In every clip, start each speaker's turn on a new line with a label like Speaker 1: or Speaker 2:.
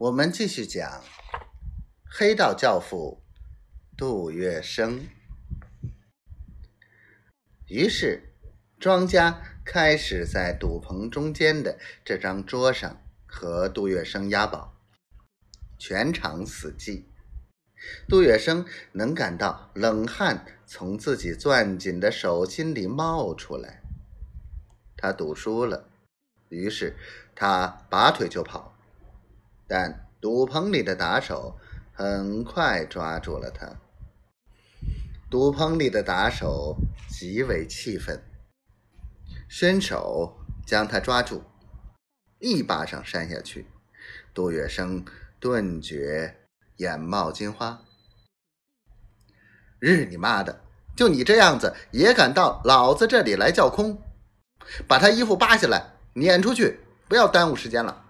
Speaker 1: 我们继续讲黑道教父杜月笙。于是，庄家开始在赌棚中间的这张桌上和杜月笙押宝，全场死寂。杜月笙能感到冷汗从自己攥紧的手心里冒出来。他赌输了，于是他拔腿就跑。但赌棚里的打手很快抓住了他。赌棚里的打手极为气愤，伸手将他抓住，一巴掌扇下去。杜月笙顿觉眼冒金花。日你妈的！就你这样子也敢到老子这里来叫空？把他衣服扒下来，撵出去！不要耽误时间了。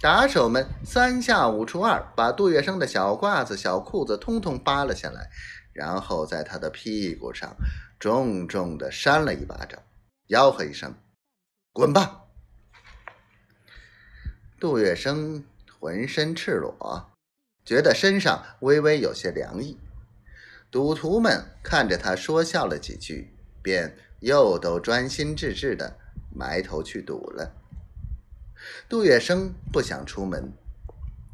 Speaker 1: 打手们三下五除二，把杜月笙的小褂子、小裤子通通扒了下来，然后在他的屁股上重重的扇了一巴掌，吆喝一声：“滚吧！”杜月笙浑身赤裸，觉得身上微微有些凉意。赌徒们看着他说笑了几句，便又都专心致志的埋头去赌了。杜月笙不想出门，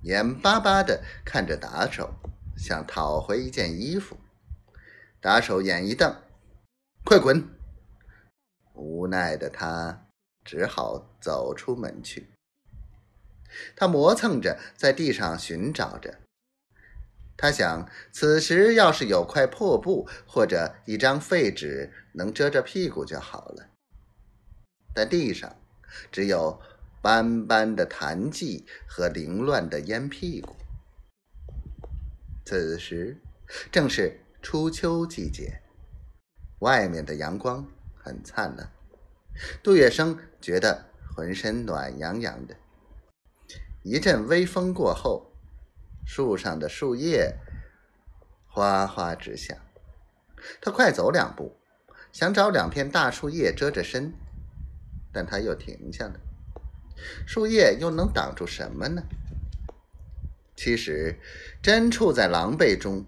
Speaker 1: 眼巴巴的看着打手，想讨回一件衣服。打手眼一瞪：“快滚！”无奈的他只好走出门去。他磨蹭着在地上寻找着，他想，此时要是有块破布或者一张废纸能遮着屁股就好了。但地上只有……斑斑的痰迹和凌乱的烟屁股。此时正是初秋季节，外面的阳光很灿烂。杜月笙觉得浑身暖洋洋的。一阵微风过后，树上的树叶哗哗直响。他快走两步，想找两片大树叶遮着身，但他又停下了。树叶又能挡住什么呢？其实，真处在狼狈中，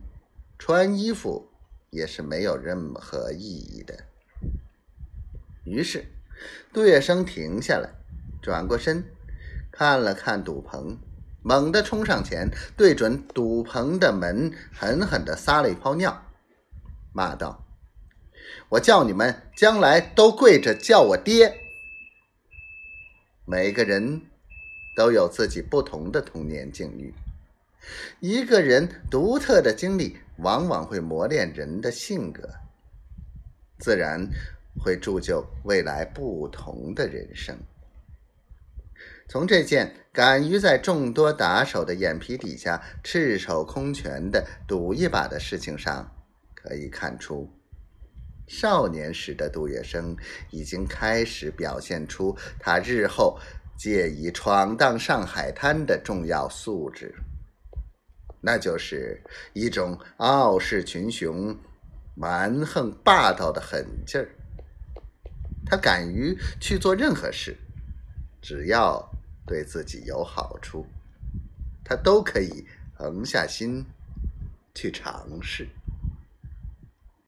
Speaker 1: 穿衣服也是没有任何意义的。于是，杜月笙停下来，转过身，看了看赌棚，猛地冲上前，对准赌棚的门狠狠地撒了一泡尿，骂道：“我叫你们将来都跪着叫我爹！”每个人都有自己不同的童年境遇，一个人独特的经历往往会磨练人的性格，自然会铸就未来不同的人生。从这件敢于在众多打手的眼皮底下赤手空拳的赌一把的事情上，可以看出。少年时的杜月笙已经开始表现出他日后借以闯荡上海滩的重要素质，那就是一种傲视群雄、蛮横霸道的狠劲儿。他敢于去做任何事，只要对自己有好处，他都可以横下心去尝试。